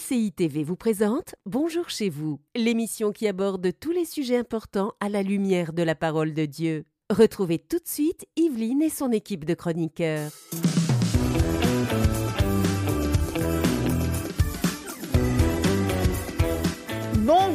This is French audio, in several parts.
MCI TV vous présente Bonjour chez vous, l'émission qui aborde tous les sujets importants à la lumière de la parole de Dieu. Retrouvez tout de suite Yveline et son équipe de chroniqueurs.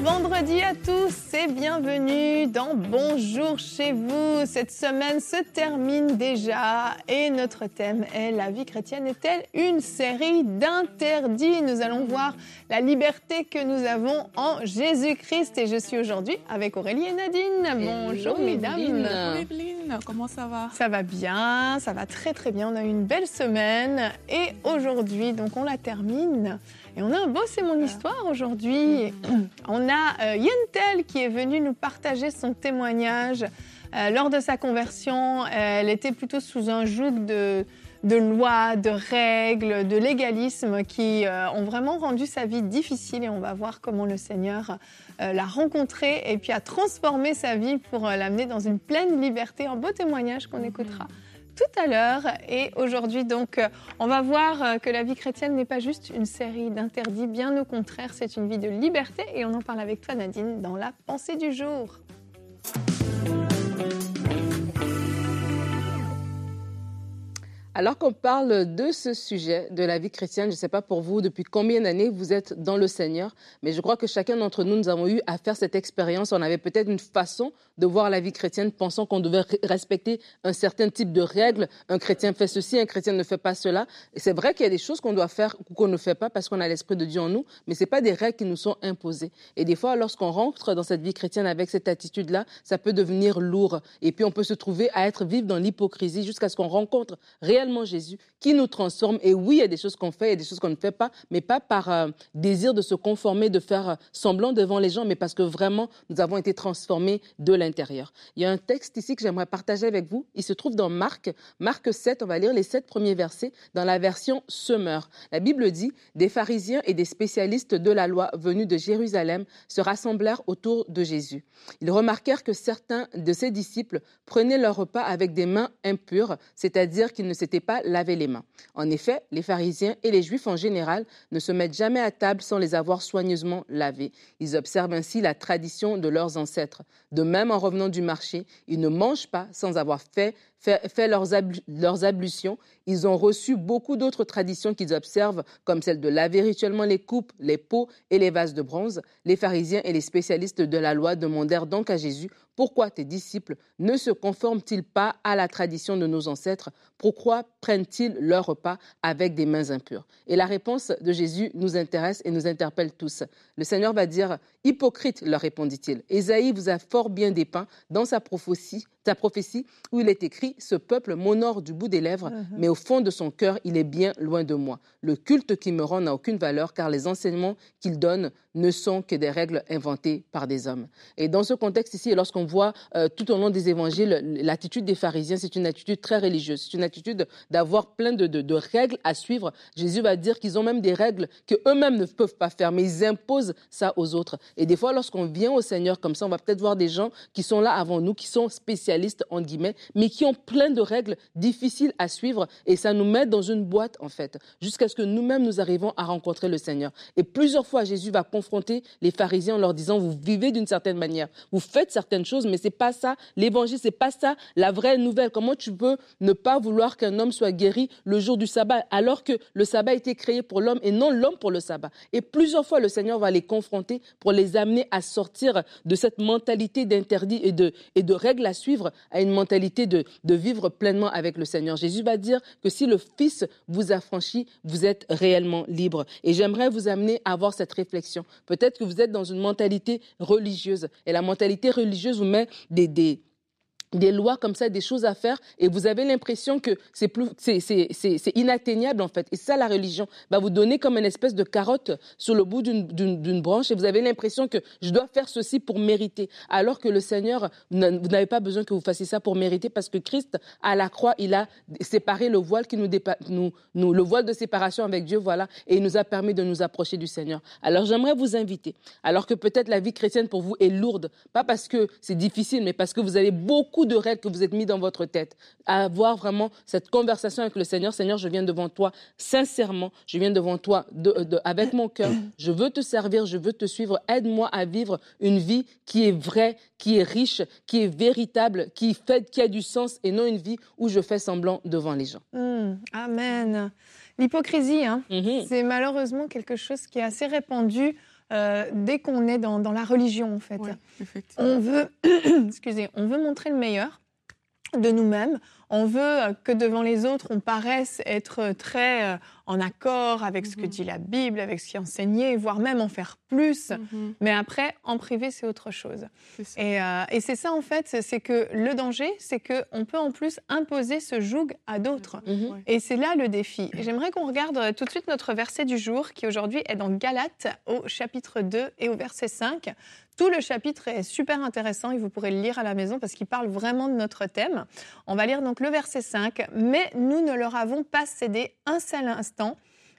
Vendredi à tous et bienvenue dans Bonjour chez vous. Cette semaine se termine déjà et notre thème est La vie chrétienne est-elle une série d'interdits? Nous allons voir la liberté que nous avons en Jésus-Christ et je suis aujourd'hui avec Aurélie et Nadine. Bonjour mesdames. Bonjour Evelyne, comment ça va? Ça va bien, ça va très très bien. On a eu une belle semaine et aujourd'hui donc on la termine. Et on a un beau C'est mon histoire aujourd'hui. On a euh, Yentel qui est venu nous partager son témoignage. Euh, lors de sa conversion, elle était plutôt sous un joug de, de lois, de règles, de légalisme qui euh, ont vraiment rendu sa vie difficile et on va voir comment le Seigneur euh, l'a rencontré et puis a transformé sa vie pour euh, l'amener dans une pleine liberté. Un beau témoignage qu'on écoutera tout à l'heure. Et aujourd'hui, donc, euh, on va voir euh, que la vie chrétienne n'est pas juste une série d'interdits, bien au contraire, c'est une vie de liberté. Et on en parle avec toi, Nadine, dans la pensée du jour. Alors qu'on parle de ce sujet, de la vie chrétienne, je ne sais pas pour vous depuis combien d'années vous êtes dans le Seigneur, mais je crois que chacun d'entre nous, nous avons eu à faire cette expérience. On avait peut-être une façon de voir la vie chrétienne, pensant qu'on devait respecter un certain type de règles. Un chrétien fait ceci, un chrétien ne fait pas cela. Et c'est vrai qu'il y a des choses qu'on doit faire ou qu'on ne fait pas parce qu'on a l'Esprit de Dieu en nous, mais ce pas des règles qui nous sont imposées. Et des fois, lorsqu'on rentre dans cette vie chrétienne avec cette attitude-là, ça peut devenir lourd. Et puis, on peut se trouver à être vivre dans l'hypocrisie jusqu'à ce qu'on rencontre réellement Jésus qui nous transforme. Et oui, il y a des choses qu'on fait, il y a des choses qu'on ne fait pas, mais pas par euh, désir de se conformer, de faire euh, semblant devant les gens, mais parce que vraiment, nous avons été transformés de l'intérieur. Il y a un texte ici que j'aimerais partager avec vous. Il se trouve dans Marc, Marc 7. On va lire les sept premiers versets dans la version Semeur. La Bible dit Des pharisiens et des spécialistes de la loi venus de Jérusalem se rassemblèrent autour de Jésus. Ils remarquèrent que certains de ses disciples prenaient leur repas avec des mains impures, c'est-à-dire qu'ils ne s'étaient pas laver les mains. En effet, les pharisiens et les juifs en général ne se mettent jamais à table sans les avoir soigneusement lavés. Ils observent ainsi la tradition de leurs ancêtres. De même, en revenant du marché, ils ne mangent pas sans avoir fait, fait, leurs, leurs ablutions. Ils ont reçu beaucoup d'autres traditions qu'ils observent, comme celle de laver rituellement les coupes, les pots et les vases de bronze. Les pharisiens et les spécialistes de la loi demandèrent donc à Jésus pourquoi tes disciples ne se conforment-ils pas à la tradition de nos ancêtres? Pourquoi prennent-ils leur repas avec des mains impures? Et la réponse de Jésus nous intéresse et nous interpelle tous. Le Seigneur va dire Hypocrite, leur répondit-il. Ésaïe vous a fort bien dépeint dans sa prophétie ta prophétie où il est écrit Ce peuple m'honore du bout des lèvres, uh-huh. mais au fond de son cœur, il est bien loin de moi. Le culte qu'il me rend n'a aucune valeur, car les enseignements qu'il donne ne sont que des règles inventées par des hommes. Et dans ce contexte ici, lorsqu'on voit euh, tout au long des évangiles, l'attitude des pharisiens, c'est une attitude très religieuse. C'est une attitude d'avoir plein de, de, règles à suivre. Jésus va dire qu'ils ont même des règles que eux-mêmes ne peuvent pas faire, mais ils imposent ça aux autres. Et des fois, lorsqu'on vient au Seigneur comme ça, on va peut-être voir des gens qui sont là avant nous, qui sont spécialistes, guillemets, mais qui ont plein de règles difficiles à suivre. Et ça nous met dans une boîte, en fait, jusqu'à ce que nous-mêmes nous arrivons à rencontrer le Seigneur. Et plusieurs fois, Jésus va confronter les pharisiens en leur disant, vous vivez d'une certaine manière, vous faites certaines choses, mais c'est pas ça l'évangile, c'est pas ça la vraie nouvelle. Comment tu peux ne pas vouloir qu'un homme soit guéri le jour du sabbat, alors que le sabbat a été créé pour l'homme et non l'homme pour le sabbat? Et plusieurs fois, le Seigneur va les confronter pour les amener à sortir de cette mentalité d'interdit et de, et de règles à suivre à une mentalité de, vivre pleinement avec le Seigneur. Jésus va dire que si le Fils vous affranchit, vous êtes réellement libre. Et j'aimerais vous amener à avoir cette réflexion. Peut-être que vous êtes dans une mentalité religieuse et la mentalité religieuse vous met des, des lois comme ça, des choses à faire, et vous avez l'impression que c'est plus, c'est inatteignable en fait. Et ça, la religion va vous donner comme une espèce de carotte sur le bout d'une branche, et vous avez l'impression que je dois faire ceci pour mériter, alors que le Seigneur, vous n'avez pas besoin que vous fassiez ça pour mériter, parce que Christ à la croix, il a séparé le voile qui nous, nous, nous le voile de séparation avec Dieu, voilà, et il nous a permis de nous approcher du Seigneur. Alors j'aimerais vous inviter, alors que peut-être la vie chrétienne pour vous est lourde, pas parce que c'est difficile, mais parce que vous avez beaucoup beaucoup de règles que vous êtes mis dans votre tête. À avoir vraiment cette conversation avec le Seigneur. Seigneur, je viens devant toi sincèrement. Je viens devant toi avec mon cœur. Je veux te servir, je veux te suivre. Aide-moi à vivre une vie qui est vraie, qui est riche, qui est véritable, qui fait, qui a du sens et non une vie où je fais semblant devant les gens. Hmm, amen. L'hypocrisie, hein, mm-hmm. c'est malheureusement quelque chose qui est assez répandu euh, dès qu'on est dans, la religion, en fait. on veut, excusez, on veut montrer le meilleur de nous-mêmes. On veut que devant les autres, on paraisse être très euh, en accord avec ce que mhm. dit la Bible, avec ce qui est enseigné, voire même en faire plus. Mhm. Mais après, en privé, c'est autre chose. Euh, et, c'est ça, en fait, c'est que le danger, c'est qu'on peut en plus imposer ce joug à d'autres. Mhm. Et c'est là le défi. J'aimerais qu'on regarde tout de suite notre verset du jour, qui aujourd'hui est dans Galates, au chapitre 2 et au verset 5. Tout le chapitre est super intéressant et vous pourrez le lire à la maison parce qu'il parle vraiment de notre thème. On va lire donc le verset 5. Mais nous ne leur avons pas cédé un seul instant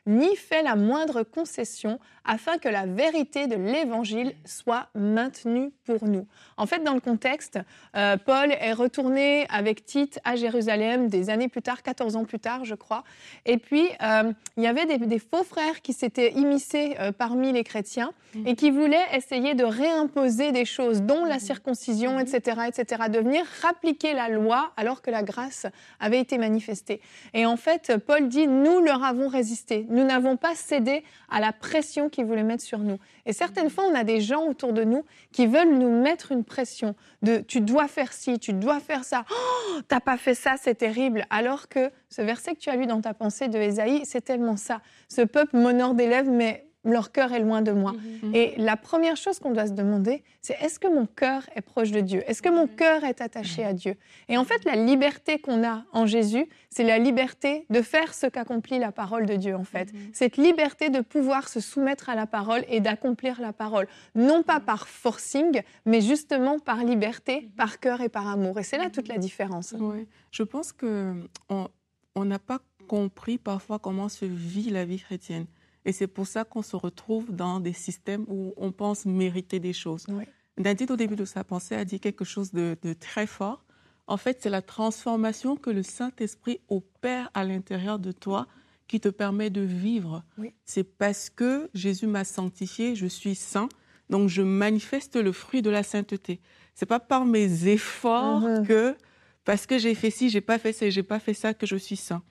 ni fait la moindre concession afin que la vérité de l'Évangile soit maintenue pour nous. En fait, dans le contexte, euh, Paul est retourné avec Tite à Jérusalem des années plus tard, 14 ans plus tard, je crois. Et puis, euh, il y avait des, faux frères qui s'étaient immiscés euh, parmi les chrétiens et qui voulaient essayer de réimposer des choses, dont la circoncision, etc., etc., de venir rappliquer la loi alors que la grâce avait été manifestée. Et en fait, Paul dit, nous leur avons résisté. Nous n'avons pas cédé à la pression qu'ils voulaient mettre sur nous. Et certaines fois, on a des gens autour de nous qui veulent nous mettre une pression de tu dois faire ci, tu dois faire ça. Oh, t'as pas fait ça, c'est terrible. Alors que ce verset que tu as lu dans ta pensée de Ésaïe, c'est tellement ça. Ce peuple m'honore des lèvres, mais leur cœur est loin de moi. Mhm. Et la première chose qu'on doit se demander, c'est est-ce que mon cœur est proche de Dieu? Est-ce que mon cœur est attaché à Dieu? Et en fait, la liberté qu'on a en Jésus, c'est la liberté de faire ce qu'accomplit la parole de Dieu, en fait. Cette liberté de pouvoir se soumettre à la parole et d'accomplir la parole. Non pas par forcing, mais justement par liberté, par cœur et par amour. Et c'est là toute la différence. Oui. Je pense qu'on n'a pas compris parfois comment se vit la vie chrétienne. Et c'est pour ça qu'on se retrouve dans des systèmes où on pense mériter des choses. Oui. Nadine, au début de sa pensée, a dit quelque chose de, très fort. En fait, c'est la transformation que le Saint-Esprit opère à l'intérieur de toi qui te permet de vivre. C'est parce que Jésus m'a sanctifié, je suis saint, donc je manifeste le fruit de la sainteté. C'est pas par mes efforts uh-huh. que parce que j'ai fait ci, j'ai pas fait ça, j'ai pas fait ça que je suis saint.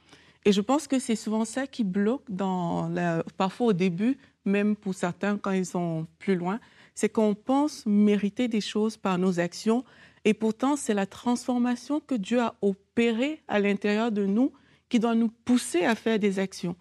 Et je pense que c'est souvent ça qui bloque parfois au début, même pour certains quand ils sont plus loin, c'est qu'on pense mériter des choses par nos actions. Et pourtant, c'est la transformation que Dieu a opérée à l'intérieur de nous qui doit nous pousser à faire des actions.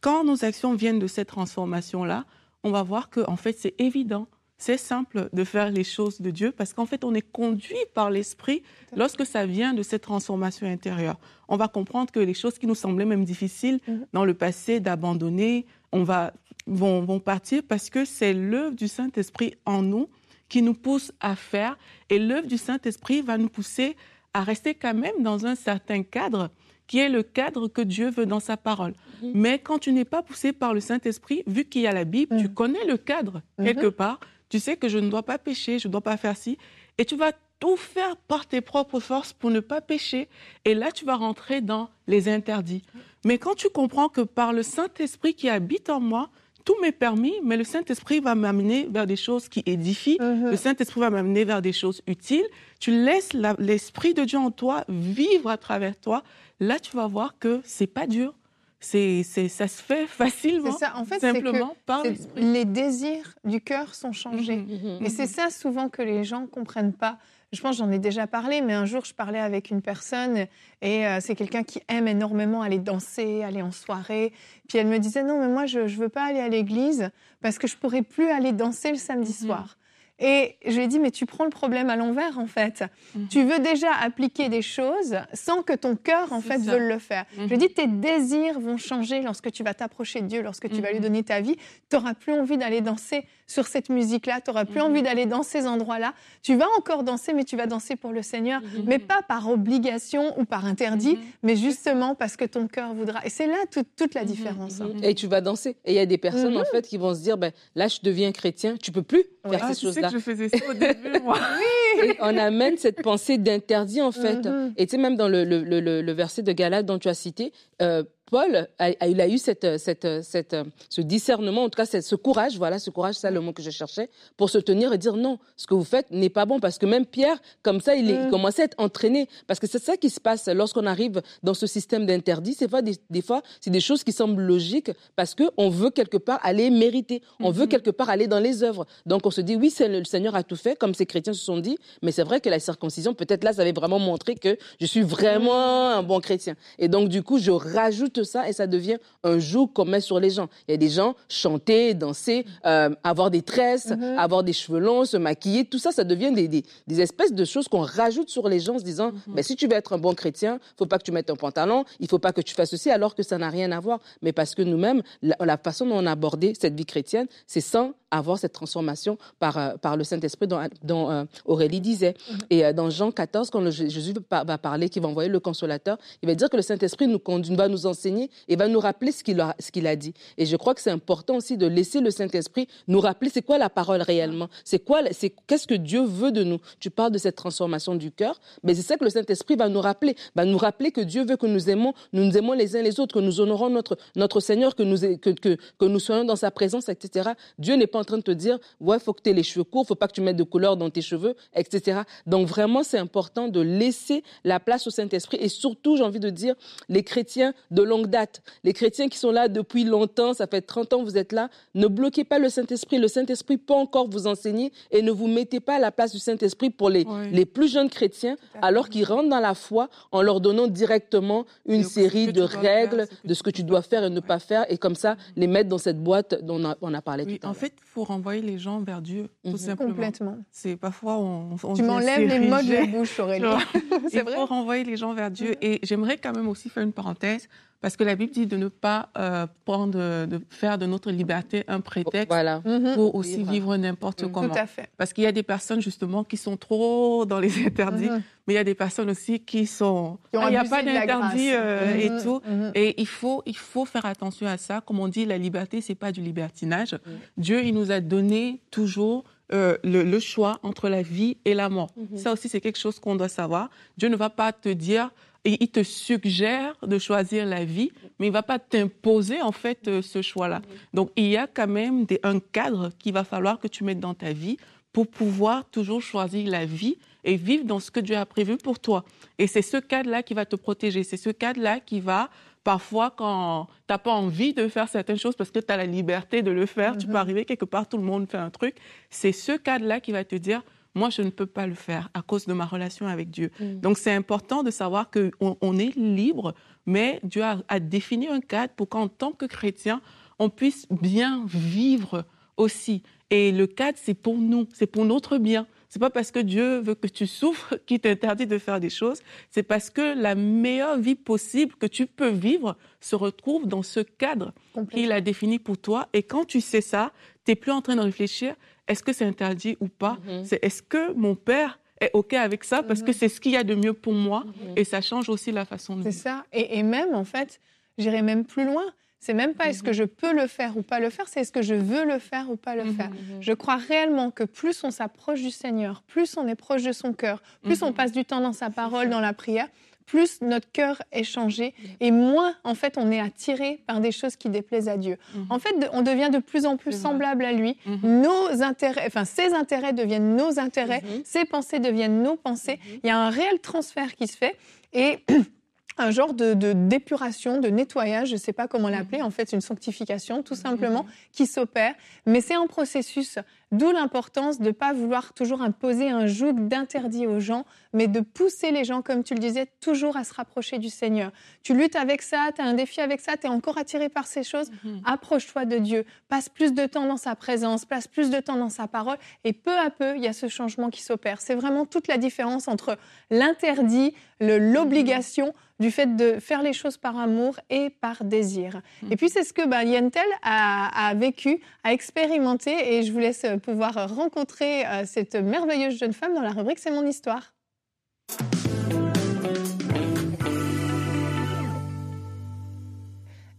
Quand nos actions viennent de cette transformation-là, on va voir que en fait, c'est évident c'est simple de faire les choses de Dieu parce qu'en fait, on est conduit par l'Esprit lorsque ça vient de cette transformation intérieure. On va comprendre que les choses qui nous semblaient même difficiles mhm. dans le passé d'abandonner, on va vont, vont partir parce que c'est l'œuvre du Saint-Esprit en nous qui nous pousse à faire et l'œuvre du Saint-Esprit va nous pousser à rester quand même dans un certain cadre qui est le cadre que Dieu veut dans sa parole. Mais quand tu n'es pas poussé par le Saint-Esprit, vu qu'il y a la Bible, tu mhm. connais le cadre quelque part, tu sais que je ne dois pas pécher, je ne dois pas faire ci, et tu vas tout faire par tes propres forces pour ne pas pécher, et là tu vas rentrer dans les interdits. Mais quand tu comprends que par le Saint-Esprit qui habite en moi, tout m'est permis, mais le Saint-Esprit va m'amener vers des choses qui édifient, uh-huh. le Saint-Esprit va m'amener vers des choses utiles. Tu laisses l'Esprit de Dieu en toi vivre à travers toi. Là, tu vas voir que c'est pas dur, c'est, ça se fait facilement. Ça. En fait, simplement par Les désirs du cœur sont changés. Mhm, mhm, et c'est ça souvent que les gens comprennent pas. Je pense j'en ai déjà parlé, mais un jour je parlais avec une personne et euh, c'est quelqu'un qui aime énormément aller danser, aller en soirée. Puis elle me disait non mais moi je ne veux pas aller à l'église parce que je pourrais plus aller danser le samedi soir. Et je lui ai dit, mais tu prends le problème à l'envers, en fait. Mhm. Tu veux déjà appliquer des choses sans que ton cœur, en fait, veuille le faire. Je lui ai mhm. dit, tes désirs vont changer lorsque tu vas t'approcher de Dieu, lorsque tu vas lui mhm. donner ta vie. Tu n'auras plus envie d'aller danser sur cette musique-là, tu n'auras plus envie d'aller dans ces endroits-là. Tu vas encore danser, mais tu vas danser pour le Seigneur, mais pas par obligation ou par interdit, mais justement parce que ton cœur voudra. Et c'est là toute, la différence. Hein. Et tu vas danser. Et il y a des personnes, en fait, qui vont se dire, ben, là, je deviens chrétien, tu peux plus faire ah, ces choses-là je faisais ça au début, moi. oui et on amène cette pensée d'interdit, en fait. Mm-hmm. Et tu sais, même dans le, le, le, le, verset de Galate dont tu as cité, euh, Paul, a, il a eu cette, cette, cette, ce discernement, en tout cas ce courage, voilà, ce courage, c'est le mot que je cherchais, pour se tenir et dire non, ce que vous faites n'est pas bon. Parce que même Pierre, comme ça, il, est, mm. commençait à être entraîné. Parce que c'est ça qui se passe lorsqu'on arrive dans ce système d'interdit. C'est pas des, des, fois, c'est des choses qui semblent logiques parce qu'on veut quelque part aller mériter. On veut mm-hmm. quelque part aller dans les œuvres. Donc on se dit, oui, le Seigneur a tout fait, comme ces chrétiens se sont dit, mais c'est vrai que la circoncision, peut-être là, ça avait vraiment montré que je suis vraiment un bon chrétien. Et donc, du coup, je rajoute ça et ça devient un joug qu'on met sur les gens. Il y a des gens chanter, danser, euh, avoir des tresses, mhm. avoir des cheveux longs, se maquiller, tout ça, ça devient des, des, espèces de choses qu'on rajoute sur les gens en se disant, mais mhm. ben, si tu veux être un bon chrétien, faut pas que tu mettes un pantalon, il faut pas que tu fasses ceci, alors que ça n'a rien à voir. Mais parce que nous-mêmes, la, la façon dont on a abordé cette vie chrétienne, c'est sans avoir cette transformation par, euh, par le Saint-Esprit dont, dont euh, Aurélie disait. Mhm. Et euh, dans Jean 14, quand Jésus va parler, qu'il va envoyer le consolateur, il va dire que le Saint-Esprit nous conduit, va nous enseigner et va nous rappeler ce qu'il a, qu'il a dit. Et je crois que c'est important aussi de laisser le Saint-Esprit nous rappeler c'est quoi la parole réellement, c'est quoi, c'est qu'est-ce que Dieu veut de nous. Tu parles de cette transformation du cœur, mais c'est ça que le Saint-Esprit va nous rappeler, va nous rappeler que Dieu veut que nous aimons, nous nous aimons les uns les autres, que nous honorons notre notre Seigneur, que nous que, que, que nous soyons dans sa présence, etc. Dieu n'est pas en train de te dire, ouais, faut que tu aies les cheveux courts, faut pas que tu mettes de couleur dans tes cheveux, etc. Donc vraiment, c'est important de laisser la place au Saint-Esprit et surtout, j'ai envie de dire, les chrétiens de longue date, les chrétiens qui sont là depuis longtemps, ça fait 30 ans que vous êtes là, ne bloquez pas le Saint-Esprit. Le Saint-Esprit peut encore vous enseigner et ne vous mettez pas à la place du Saint-Esprit pour les, les plus jeunes chrétiens alors qu'ils rentrent dans la foi en leur donnant directement une série de règles de ce que tu dois faire et ne pas faire et comme ça les mettre dans cette boîte dont on a, parlé tout à l'heure. En fait, faut renvoyer les gens vers Dieu, tout mhm. simplement. Complètement. C'est parfois on, Tu m'enlèves les mots de la bouche, Aurélie. C'est vrai. Il faut renvoyer les gens vers Dieu. Mhm. Et j'aimerais quand même aussi faire une parenthèse. Parce que la Bible dit de ne pas euh, prendre, de faire de notre liberté un prétexte mhm. pour aussi vivre n'importe comment. Tout à fait. Parce qu'il y a des personnes justement qui sont trop dans les interdits, mais il y a des personnes aussi qui sont. ah, il n'y a pas d'interdit euh, et tout. Et il faut, il faut faire attention à ça. Comme on dit, la liberté, c'est pas du libertinage. Dieu, il nous a donné toujours euh, le, choix entre la vie et la mort. Ça aussi, c'est quelque chose qu'on doit savoir. Dieu ne va pas te dire et il te suggère de choisir la vie, mais il ne va pas t'imposer en fait euh, ce choix-là. Donc il y a quand même un cadre qu'il va falloir que tu mettes dans ta vie pour pouvoir toujours choisir la vie et vivre dans ce que Dieu a prévu pour toi. Et c'est ce cadre-là qui va te protéger, c'est ce cadre-là qui va parfois quand tu n'as pas envie de faire certaines choses parce que tu as la liberté de le faire, tu peux mm-hmm. arriver quelque part, tout le monde fait un truc, c'est ce cadre-là qui va te dire moi, je ne peux pas le faire à cause de ma relation avec Dieu. Mm. Donc, c'est important de savoir qu'on on est libre, mais Dieu a, défini un cadre pour qu'en tant que chrétien, on puisse bien vivre aussi. Et le cadre, c'est pour nous, c'est pour notre bien. C'est pas parce que Dieu veut que tu souffres qu'il t'interdit de faire des choses. C'est parce que la meilleure vie possible que tu peux vivre se retrouve dans ce cadre qu'il a défini pour toi. Et quand tu sais ça, tu n'es plus en train de réfléchir est-ce que c'est interdit ou pas mhm. C'est est-ce que mon père est OK avec ça parce que mhm. c'est ce qu'il y a de mieux pour moi mhm. et ça change aussi la façon de C'est ça. Et, même, en fait, j'irai même plus loin. C'est même pas est-ce que je peux le faire ou pas le faire, c'est est-ce que je veux le faire ou pas le faire. Je crois réellement que plus on s'approche du Seigneur, plus on est proche de son cœur, plus on passe du temps dans sa parole, dans la prière, plus notre cœur est changé et moins, en fait, on est attiré par des choses qui déplaisent à Dieu. Mhm. En fait, on devient de plus en plus semblable à lui. Mhm. Nos intérêts, enfin, ses intérêts deviennent nos intérêts, mhm. ses pensées deviennent nos pensées. Il y a un réel transfert qui se fait et un genre de, d'épuration, de nettoyage, je ne sais pas comment l'appeler, en fait, une sanctification, tout simplement, qui s'opère. Mais c'est un processus D'où l'importance de ne pas vouloir toujours imposer un joug d'interdit aux gens, mais de pousser les gens, comme tu le disais, toujours à se rapprocher du Seigneur. Tu luttes avec ça, tu as un défi avec ça, tu es encore attiré par ces choses, mhm. approche-toi de Dieu, passe plus de temps dans sa présence, passe plus de temps dans sa parole, et peu à peu, il y a ce changement qui s'opère. C'est vraiment toute la différence entre l'interdit, l'obligation, du fait de faire les choses par amour et par désir. Mhm. Et puis c'est ce que bah, Yentel a, a, vécu, a expérimenté, et je vous laisse pouvoir rencontrer euh, cette merveilleuse jeune femme dans la rubrique C'est mon histoire.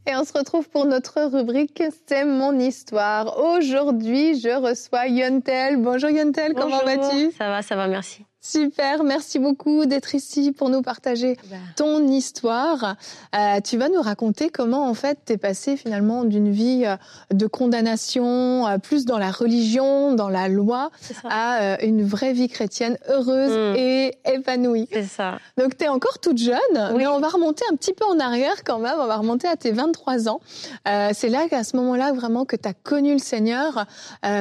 Et on se retrouve pour notre rubrique C'est mon histoire. Aujourd'hui, je reçois Yontel. Bonjour Yontel, comment vas-tu? Ça va, ça va, merci. Super, merci beaucoup d'être ici pour nous partager bah. ton histoire. Euh, tu vas nous raconter comment en fait tu es passé finalement d'une vie euh, de condamnation, euh, plus dans la religion, dans la loi, à une vraie vie chrétienne heureuse mm. et épanouie. C'est ça. Donc tu es encore toute jeune, mais on va remonter un petit peu en arrière quand même, on va remonter à tes 23 ans. C'est là qu'à ce moment-là vraiment que tu as connu le Seigneur.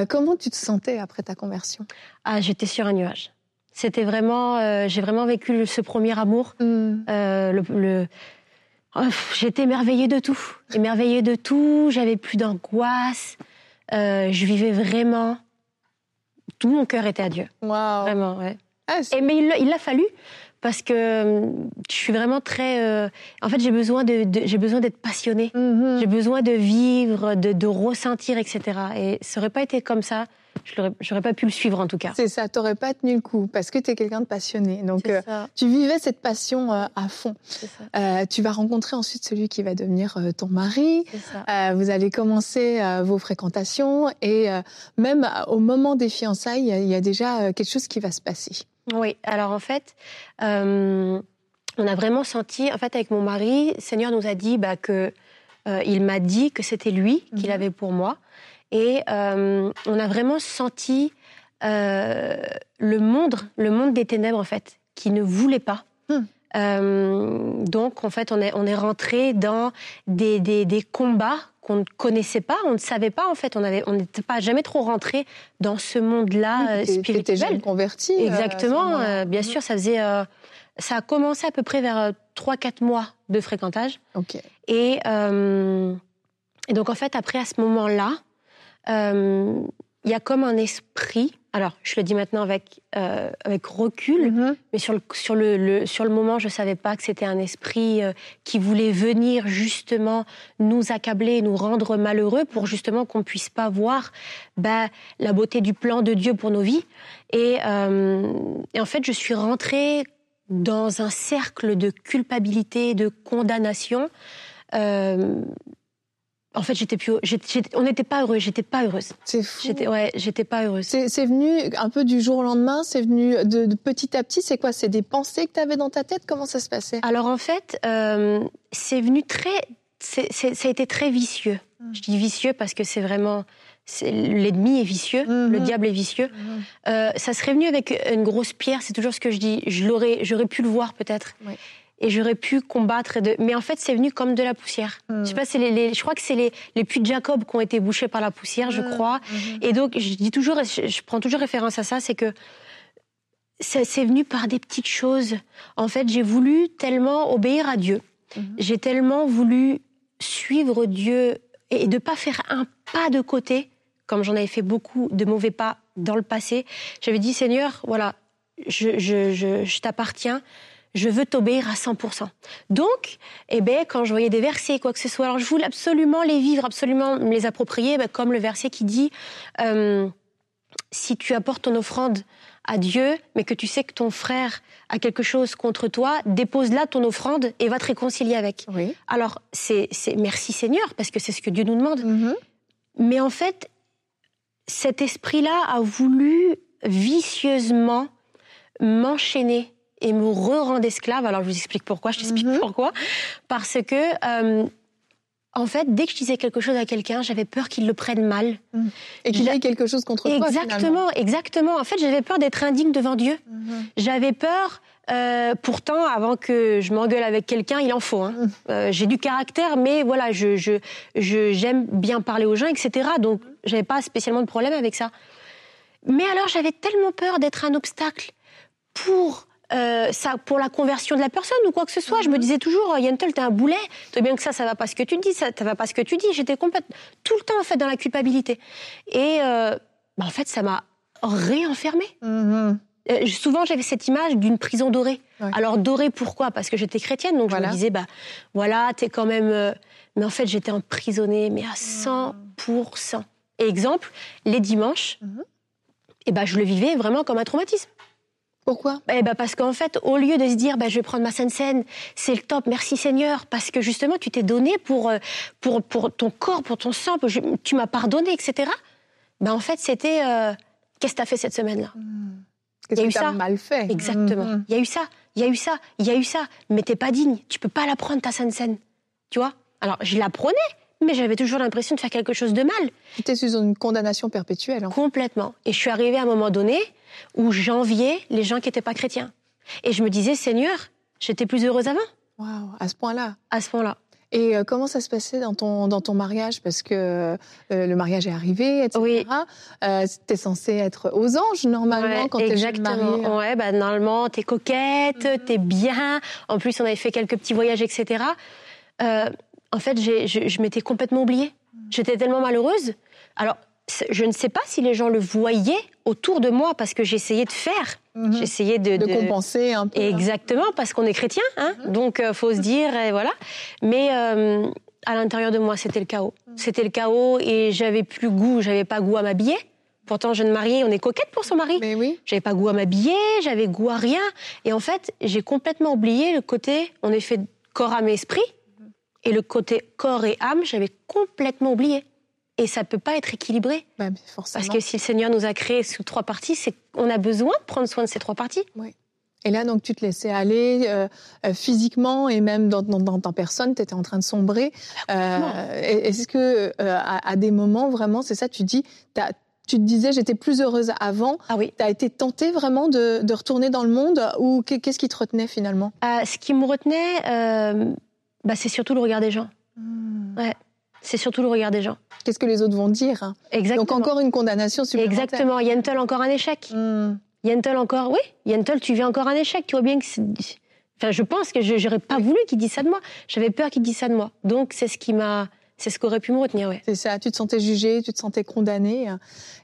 comment tu te sentais après ta conversion? Ah, j'étais sur un nuage. C'était vraiment, euh, j'ai vraiment vécu ce premier amour. Mm. Euh, le, oh, j'étais émerveillée de tout, émerveillée de tout. J'avais plus d'angoisse. Euh, je vivais vraiment. Tout mon cœur était à Dieu. Vraiment, ouais. Ah, Et mais il l'a fallu parce que je suis vraiment très. en fait, j'ai besoin de, j'ai besoin d'être passionnée. Mm-hmm. J'ai besoin de vivre, de, de ressentir, etc. Et ça aurait pas été comme ça je n'aurais pas pu le suivre en tout cas. C'est ça, tu n'aurais pas tenu le coup parce que tu es quelqu'un de passionné. Donc euh, tu vivais cette passion euh, à fond. Euh, tu vas rencontrer ensuite celui qui va devenir ton mari. vous allez commencer vos fréquentations et même au moment des fiançailles, il y, a déjà quelque chose qui va se passer. Oui, alors en fait, on a vraiment senti, en fait avec mon mari, Seigneur nous a dit bah, que il m'a dit que c'était lui qu'il mhm. avait pour moi. Et euh, on a vraiment senti euh, le monde, le monde des ténèbres en fait, qui ne voulait pas. Hmm. Euh, donc en fait, on est on est rentré dans des, des, des combats qu'on ne connaissait pas, on ne savait pas en fait, on n'était pas jamais trop rentré dans ce monde-là oui, spirituel. jeune converti. Exactement, bien sûr, ça faisait ça a commencé à peu près vers 3-4 mois de fréquentage. Ok. Et, et donc en fait après à ce moment-là, il y a comme un esprit. Alors, je le dis maintenant avec euh, avec recul, mm-hmm. mais sur le sur le, sur le moment, je savais pas que c'était un esprit euh, qui voulait venir justement nous accabler, nous rendre malheureux, pour justement qu'on puisse pas voir bah, la beauté du plan de Dieu pour nos vies. Et, et en fait, je suis rentrée dans un cercle de culpabilité, de condamnation. Euh, en fait, j'étais plus, on n'était pas heureux, j'étais pas heureuse. C'est fou. J'étais, ouais, j'étais pas heureuse. C'est venu un peu du jour au lendemain, c'est venu de, petit à petit. C'est quoi? C'est des pensées que tu avais dans ta tête? Comment ça se passait? Alors en fait, euh, c'est venu très, ça a été très vicieux. Mmh. Je dis vicieux parce que c'est vraiment, l'ennemi est vicieux, mmh. le diable est vicieux. Mmh. Euh, ça serait venu avec une grosse pierre. C'est toujours ce que je dis. Je l'aurais, j'aurais pu le voir peut-être. Oui et j'aurais pu combattre. De... Mais en fait, c'est venu comme de la poussière. Je sais pas, c'est les, je crois que c'est les, les puits de Jacob qui ont été bouchés par la poussière, je crois. Mhm. Et donc, je dis toujours, je, prends toujours référence à ça, c'est que c'est venu par des petites choses. En fait, j'ai voulu tellement obéir à Dieu. J'ai tellement voulu suivre Dieu et de pas faire un pas de côté, comme j'en avais fait beaucoup de mauvais pas dans le passé. J'avais dit, Seigneur, voilà, je, je, je, je t'appartiens je veux t'obéir à 100%. Donc, eh ben, quand je voyais des versets, quoi que ce soit, alors je voulais absolument les vivre, absolument me les approprier, ben, comme le verset qui dit, euh, si tu apportes ton offrande à Dieu, mais que tu sais que ton frère a quelque chose contre toi, dépose là ton offrande et va te réconcilier avec. Oui. Alors, c'est, merci Seigneur, parce que c'est ce que Dieu nous demande. Mm-hmm. Mais en fait, cet esprit-là a voulu vicieusement m'enchaîner et me re-rendre esclave. Alors, je vous explique pourquoi, je t'explique mhm. pourquoi. Parce que, euh, en fait, dès que je disais quelque chose à quelqu'un, j'avais peur qu'il le prenne mal. Mhm. Et qu'il ait quelque chose contre toi, Exactement, exactement. En fait, j'avais peur d'être indigne devant Dieu. Mhm. J'avais peur... Euh, pourtant, avant que je m'engueule avec quelqu'un, il en faut. Hein. Euh, j'ai du caractère, mais voilà, je, je, j'aime bien parler aux gens, etc. Donc, j'avais pas spécialement de problème avec ça. Mais alors, j'avais tellement peur d'être un obstacle pour euh, ça pour la conversion de la personne ou quoi que ce soit. Je me mhm. disais toujours, Yantel, t'es un boulet. Tu bien que ça, ça va pas ce que tu dis, ça, ça va pas ce que tu dis. J'étais complètement tout le temps en fait dans la culpabilité. Et euh, bah, en fait, ça m'a réenfermée. Mhm. Euh, souvent, j'avais cette image d'une prison dorée. Alors dorée, pourquoi? Parce que j'étais chrétienne, donc je me disais, bah voilà, t'es quand même. Mais en fait, j'étais emprisonnée, mais à 100%. Mhm. exemple, les dimanches, et bah, je le vivais vraiment comme un traumatisme. Pourquoi? Eh ben parce qu'en fait, au lieu de se dire, ben, je vais prendre ma scène scène, c'est le top, merci Seigneur, parce que justement, tu t'es donné pour, euh, pour, pour ton corps, pour ton sang, tu m'as pardonné, etc. Ben, en fait, c'était, euh, qu'est-ce que tu as fait cette semaine-là? Hmm. Qu'est-ce que tu as mal fait? Exactement. Mm-hmm. Il y a eu ça, il y a eu ça, il y a eu ça. Mais t'es pas digne. Tu peux pas la prendre ta sainte scène. Tu vois? Alors, je la prenais, mais j'avais toujours l'impression de faire quelque chose de mal. Tu étais sous une condamnation perpétuelle. En Complètement. Et je suis arrivée à un moment donné où j'enviais les gens qui n'étaient pas chrétiens. Et je me disais, Seigneur, j'étais plus heureuse avant. Waouh, à ce point-là À ce point-là. Et euh, comment ça se passait dans ton, dans ton mariage? Parce que euh, le mariage est arrivé, etc. Oui. Euh, tu es censée être aux anges, normalement, quand tu es mariée. Hein. Ouais, bah, normalement, tu es coquette, mm-hmm. tu es bien. En plus, on avait fait quelques petits voyages, etc. en fait, je, je m'étais complètement oubliée. Mm. J'étais tellement malheureuse. Alors, je ne sais pas si les gens le voyaient autour de moi parce que j'essayais de faire. Mhm. J'essayais de, de, compenser un peu. Hein. Exactement, parce qu'on est chrétien, hein mhm. donc euh, faut se dire, et voilà. Mais euh, à l'intérieur de moi, c'était le chaos. Mhm. C'était le chaos et j'avais plus goût, j'avais pas goût à m'habiller. Pourtant, jeune mariée, on est coquette pour son mari. Mais oui. J'avais pas goût à m'habiller, j'avais goût à rien. Et en fait, j'ai complètement oublié le côté, on est fait corps, âme et esprit. Et le côté corps et âme, j'avais complètement oublié. Et ça ne peut pas être équilibré. Bah, Parce que si le Seigneur nous a créés sous trois parties, c'est qu'on a besoin de prendre soin de ces trois parties. Oui. Et là, donc, tu te laissais aller euh, euh, physiquement et même dans, dans, ta personne, tu étais en train de sombrer. Euh, Est-ce que, euh, à, des moments, vraiment, c'est ça, tu dis, tu te disais, j'étais plus heureuse avant. Ah oui. Tu as été tentée vraiment de, de, retourner dans le monde ou qu'est-ce qui te retenait finalement? Ce qui me retenait, bah, c'est surtout le regard des gens. Hmm. Ouais c'est surtout le regard des gens. Qu'est-ce que les autres vont dire hein? Exactement. Donc encore une condamnation supplémentaire. Exactement. Yentel encore un échec. Hmm. Yentel encore, oui. Yentel, tu viens encore un échec. Tu vois bien que Enfin, je pense que je n'aurais pas voulu qu'il dise ça de moi. J'avais peur qu'il dise ça de moi. Donc, c'est ce qui m'a c'est ce qu'aurait pu me retenir, ouais. C'est ça, tu te sentais jugé, tu te sentais condamné.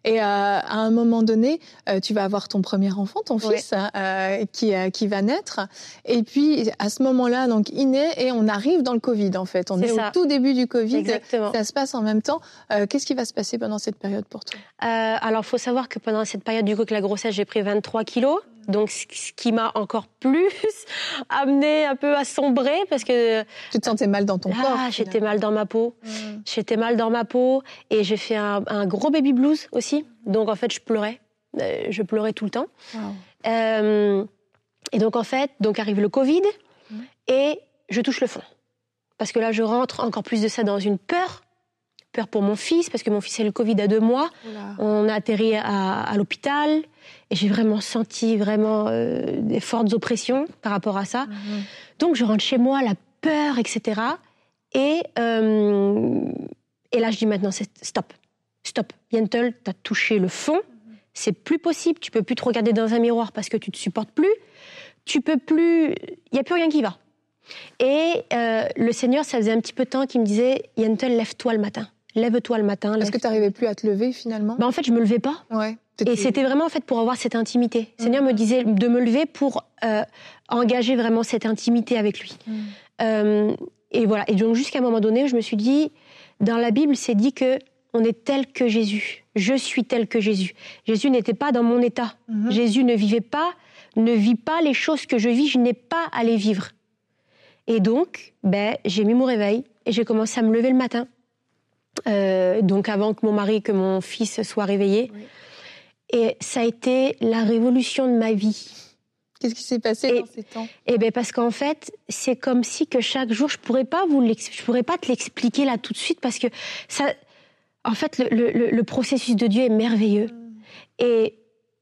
Et euh, à un moment donné, euh, tu vas avoir ton premier enfant, ton fils, euh, qui, qui va naître. Et puis, à ce moment-là, donc, il naît et on arrive dans le Covid, en fait. On est, au tout début du Covid. Exactement. Ça se passe en même temps. Qu'est-ce qui va se passer pendant cette période pour toi? Alors, il faut savoir que pendant cette période, du coup, que la grossesse, j'ai pris 23 kilos. Donc, ce qui m'a encore plus amené un peu à sombrer parce que. Tu te sentais mal dans ton ah, corps. J'étais mal dans ma peau. Mmh. J'étais mal dans ma peau et j'ai fait un, gros baby blues aussi. Donc, en fait, je pleurais. Euh, je pleurais tout le temps. Euh, et donc, en fait, donc arrive le Covid mmh. et je touche le fond. Parce que là, je rentre encore plus de ça dans une peur peur pour mon fils, parce que mon fils a le Covid à deux mois. On a atterri à, l'hôpital et j'ai vraiment senti vraiment euh, des fortes oppressions par rapport à ça. Mhm. Donc je rentre chez moi, la peur, etc. Et, euh, et là, je dis maintenant, stop, stop. Yentel, tu as touché le fond. C'est plus possible. Tu peux plus te regarder dans un miroir parce que tu te supportes plus. Tu peux plus. Il y a plus rien qui va. Et euh, le Seigneur, ça faisait un petit peu de temps qu'il me disait Yentel, lève-toi le matin lève-toi le matin. Est-ce que tu n'arrivais plus à te lever finalement? Bah, En fait, je me levais pas. Ouais, et c'était vraiment en fait pour avoir cette intimité. Le Seigneur me disait de me lever pour euh, engager vraiment cette intimité avec lui. Mm. Euh, et voilà. Et donc jusqu'à un moment donné, je me suis dit, dans la Bible, c'est dit que on est tel que Jésus. Je suis tel que Jésus. Jésus n'était pas dans mon état. Mm-hmm. Jésus ne vivait pas, ne vit pas les choses que je vis. Je n'ai pas à les vivre. Et donc, ben, j'ai mis mon réveil et j'ai commencé à me lever le matin. Euh, donc avant que mon mari, que mon fils soit réveillé. Et ça a été la révolution de ma vie. Qu'est-ce qui s'est passé dans ces temps? Eh ben parce qu'en fait, c'est comme si que chaque jour, je pourrais pas vous, je pourrais pas te l'expliquer là tout de suite parce que ça, en fait, le, le, processus de Dieu est merveilleux. Mm. Et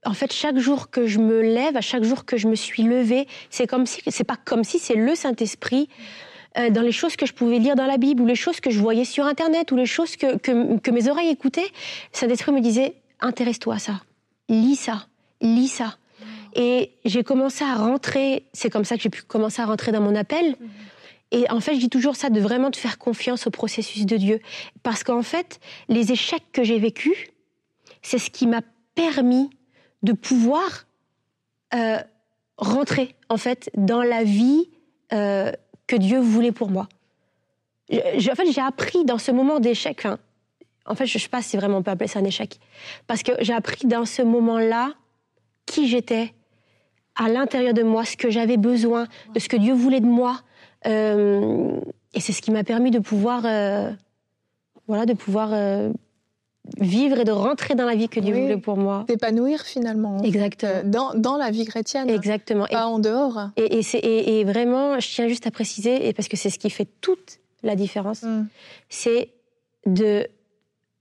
en fait, chaque jour que je me lève, à chaque jour que je me suis levée, c'est comme si, c'est pas comme si, c'est le Saint Esprit. Euh, dans les choses que je pouvais lire dans la Bible, ou les choses que je voyais sur Internet, ou les choses que, que, mes oreilles écoutaient, Saint-Esprit me disait, intéresse-toi à ça, lis ça, lis ça. Et j'ai commencé à rentrer, c'est comme ça que j'ai pu commencer à rentrer dans mon appel. Mhm. Et en fait, je dis toujours ça, de vraiment te faire confiance au processus de Dieu. Parce qu'en fait, les échecs que j'ai vécus, c'est ce qui m'a permis de pouvoir euh, rentrer, en fait, dans la vie euh, que Dieu voulait pour moi. en fait, j'ai appris dans ce moment d'échec, en fait, je ne sais pas si vraiment on peut appeler ça un échec, parce que j'ai appris dans ce moment-là qui j'étais, à l'intérieur de moi, ce que j'avais besoin, de ce que Dieu voulait de moi. Euh, et c'est ce qui m'a permis de pouvoir, euh, voilà, de pouvoir euh, vivre et de rentrer dans la vie que Dieu voulait pour moi. D'épanouir finalement. Exactement. Dans, dans, la vie chrétienne. Exactement. Pas en dehors. Et, et, et, vraiment, je tiens juste à préciser, et parce que c'est ce qui fait toute la différence, mm. c'est de,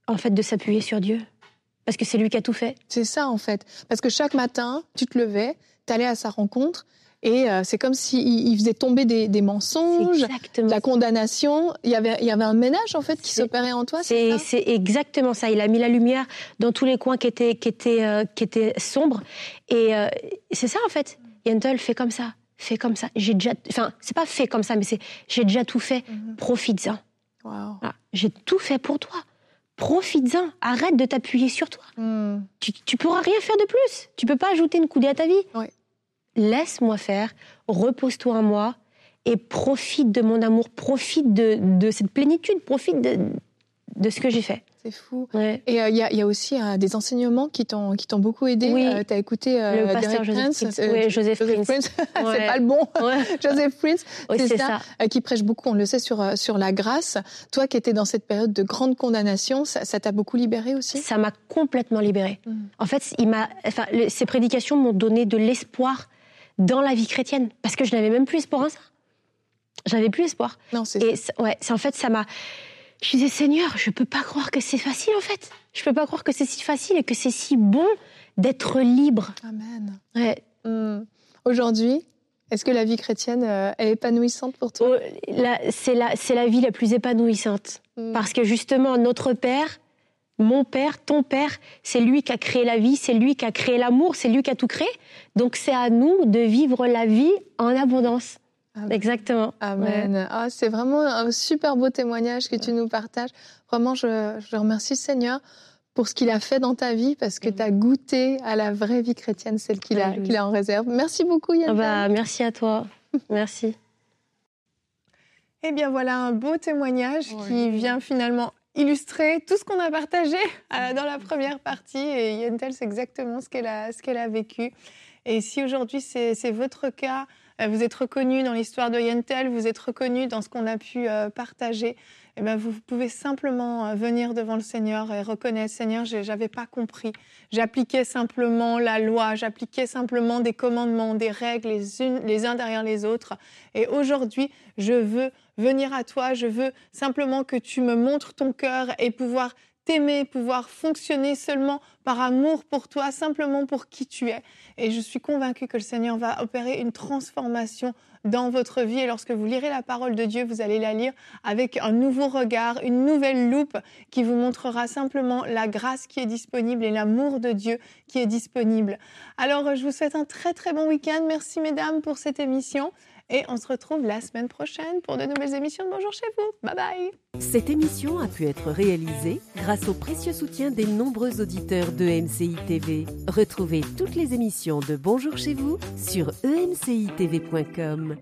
en fait, de s'appuyer sur Dieu. Parce que c'est lui qui a tout fait. C'est ça, en fait. Parce que chaque matin, tu te levais, tu allais à sa rencontre, et euh, c'est comme s'il il faisait tomber des, des mensonges, la condamnation. Il y, avait, il y avait un ménage, en fait, qui s'opérait en toi, c'est C'est exactement ça. Il a mis la lumière dans tous les coins qui étaient, qui étaient, euh, qui étaient sombres. Et euh, c'est ça, en fait. Yentl fait comme ça. Fait comme ça. J'ai déjà... Enfin, c'est pas fait comme ça, mais c'est j'ai déjà tout fait. Mhm. Profites-en. Wow. J'ai tout fait pour toi profites-en. Arrête de t'appuyer sur toi. Hmm. Tu, tu pourras rien faire de plus. Tu peux pas ajouter une coudée à ta vie. Oui laisse-moi faire, repose-toi en moi et profite de mon amour, profite de, cette plénitude, profite de, ce que j'ai fait. C'est fou. Et euh, il y, a aussi euh, des enseignements qui t'ont qui t'ont beaucoup aidé. Oui. Euh, tu as écouté le pasteur Joseph Prince. oui, Joseph, Prince. c'est pas le bon. Joseph Prince, c'est ça, qui prêche beaucoup, on le sait, sur, sur la grâce. Toi qui étais dans cette période de grande condamnation, ça t'a beaucoup libéré aussi? Ça m'a complètement libéré. Mm. En fait, il m'a, enfin, ces prédications m'ont donné de l'espoir dans la vie chrétienne parce que je n'avais même plus espoir en ça. J'avais plus espoir. Non, c'est Et ouais, c'est en fait ça m'a je disais Seigneur, je peux pas croire que c'est facile en fait. Je peux pas croire que c'est si facile et que c'est si bon d'être libre. Amen. Ouais. Hmm. Aujourd'hui, est-ce que la vie chrétienne euh, est épanouissante pour toi? Oh, C'est la, la vie la plus épanouissante. Hmm. Parce que justement, notre Père, mon père, ton père, c'est lui qui a créé la vie, c'est lui qui a créé l'amour, c'est lui qui a tout créé. Donc c'est à nous de vivre la vie en abondance. Exactement. Amen. Ah, c'est vraiment un super beau témoignage que tu nous partages. Vraiment, je, remercie le Seigneur pour ce qu'il a fait dans ta vie, parce que tu as goûté à la vraie vie chrétienne, celle qu'il a, qu'il a en réserve. Merci beaucoup, Yann. Bah, merci à toi. merci. Eh bien voilà un beau témoignage qui vient finalement illustrer tout ce qu'on a partagé euh, dans la première partie. Et Yentel, c'est exactement ce qu'elle a, ce qu'elle a vécu. Et si aujourd'hui c'est votre cas, euh, vous êtes reconnu dans l'histoire de Yentel, vous êtes reconnu dans ce qu'on a pu euh, partager, eh bien, vous pouvez simplement venir devant le Seigneur et reconnaître, Seigneur, j'avais pas compris. J'appliquais simplement la loi, j'appliquais simplement des commandements, des règles les, les uns derrière les autres. Et aujourd'hui, je veux venir à toi, je veux simplement que tu me montres ton cœur et pouvoir t'aimer, pouvoir fonctionner seulement par amour pour toi, simplement pour qui tu es. Et je suis convaincue que le Seigneur va opérer une transformation dans votre vie. Et lorsque vous lirez la parole de Dieu, vous allez la lire avec un nouveau regard, une nouvelle loupe qui vous montrera simplement la grâce qui est disponible et l'amour de Dieu qui est disponible. Alors, je vous souhaite un très très bon week-end. Merci mesdames pour cette émission. Et on se retrouve la semaine prochaine pour de nouvelles émissions de Bonjour chez vous. Bye bye. Cette émission a pu être réalisée grâce au précieux soutien des nombreux auditeurs de. Retrouvez toutes les émissions de Bonjour chez vous sur emcitv.com.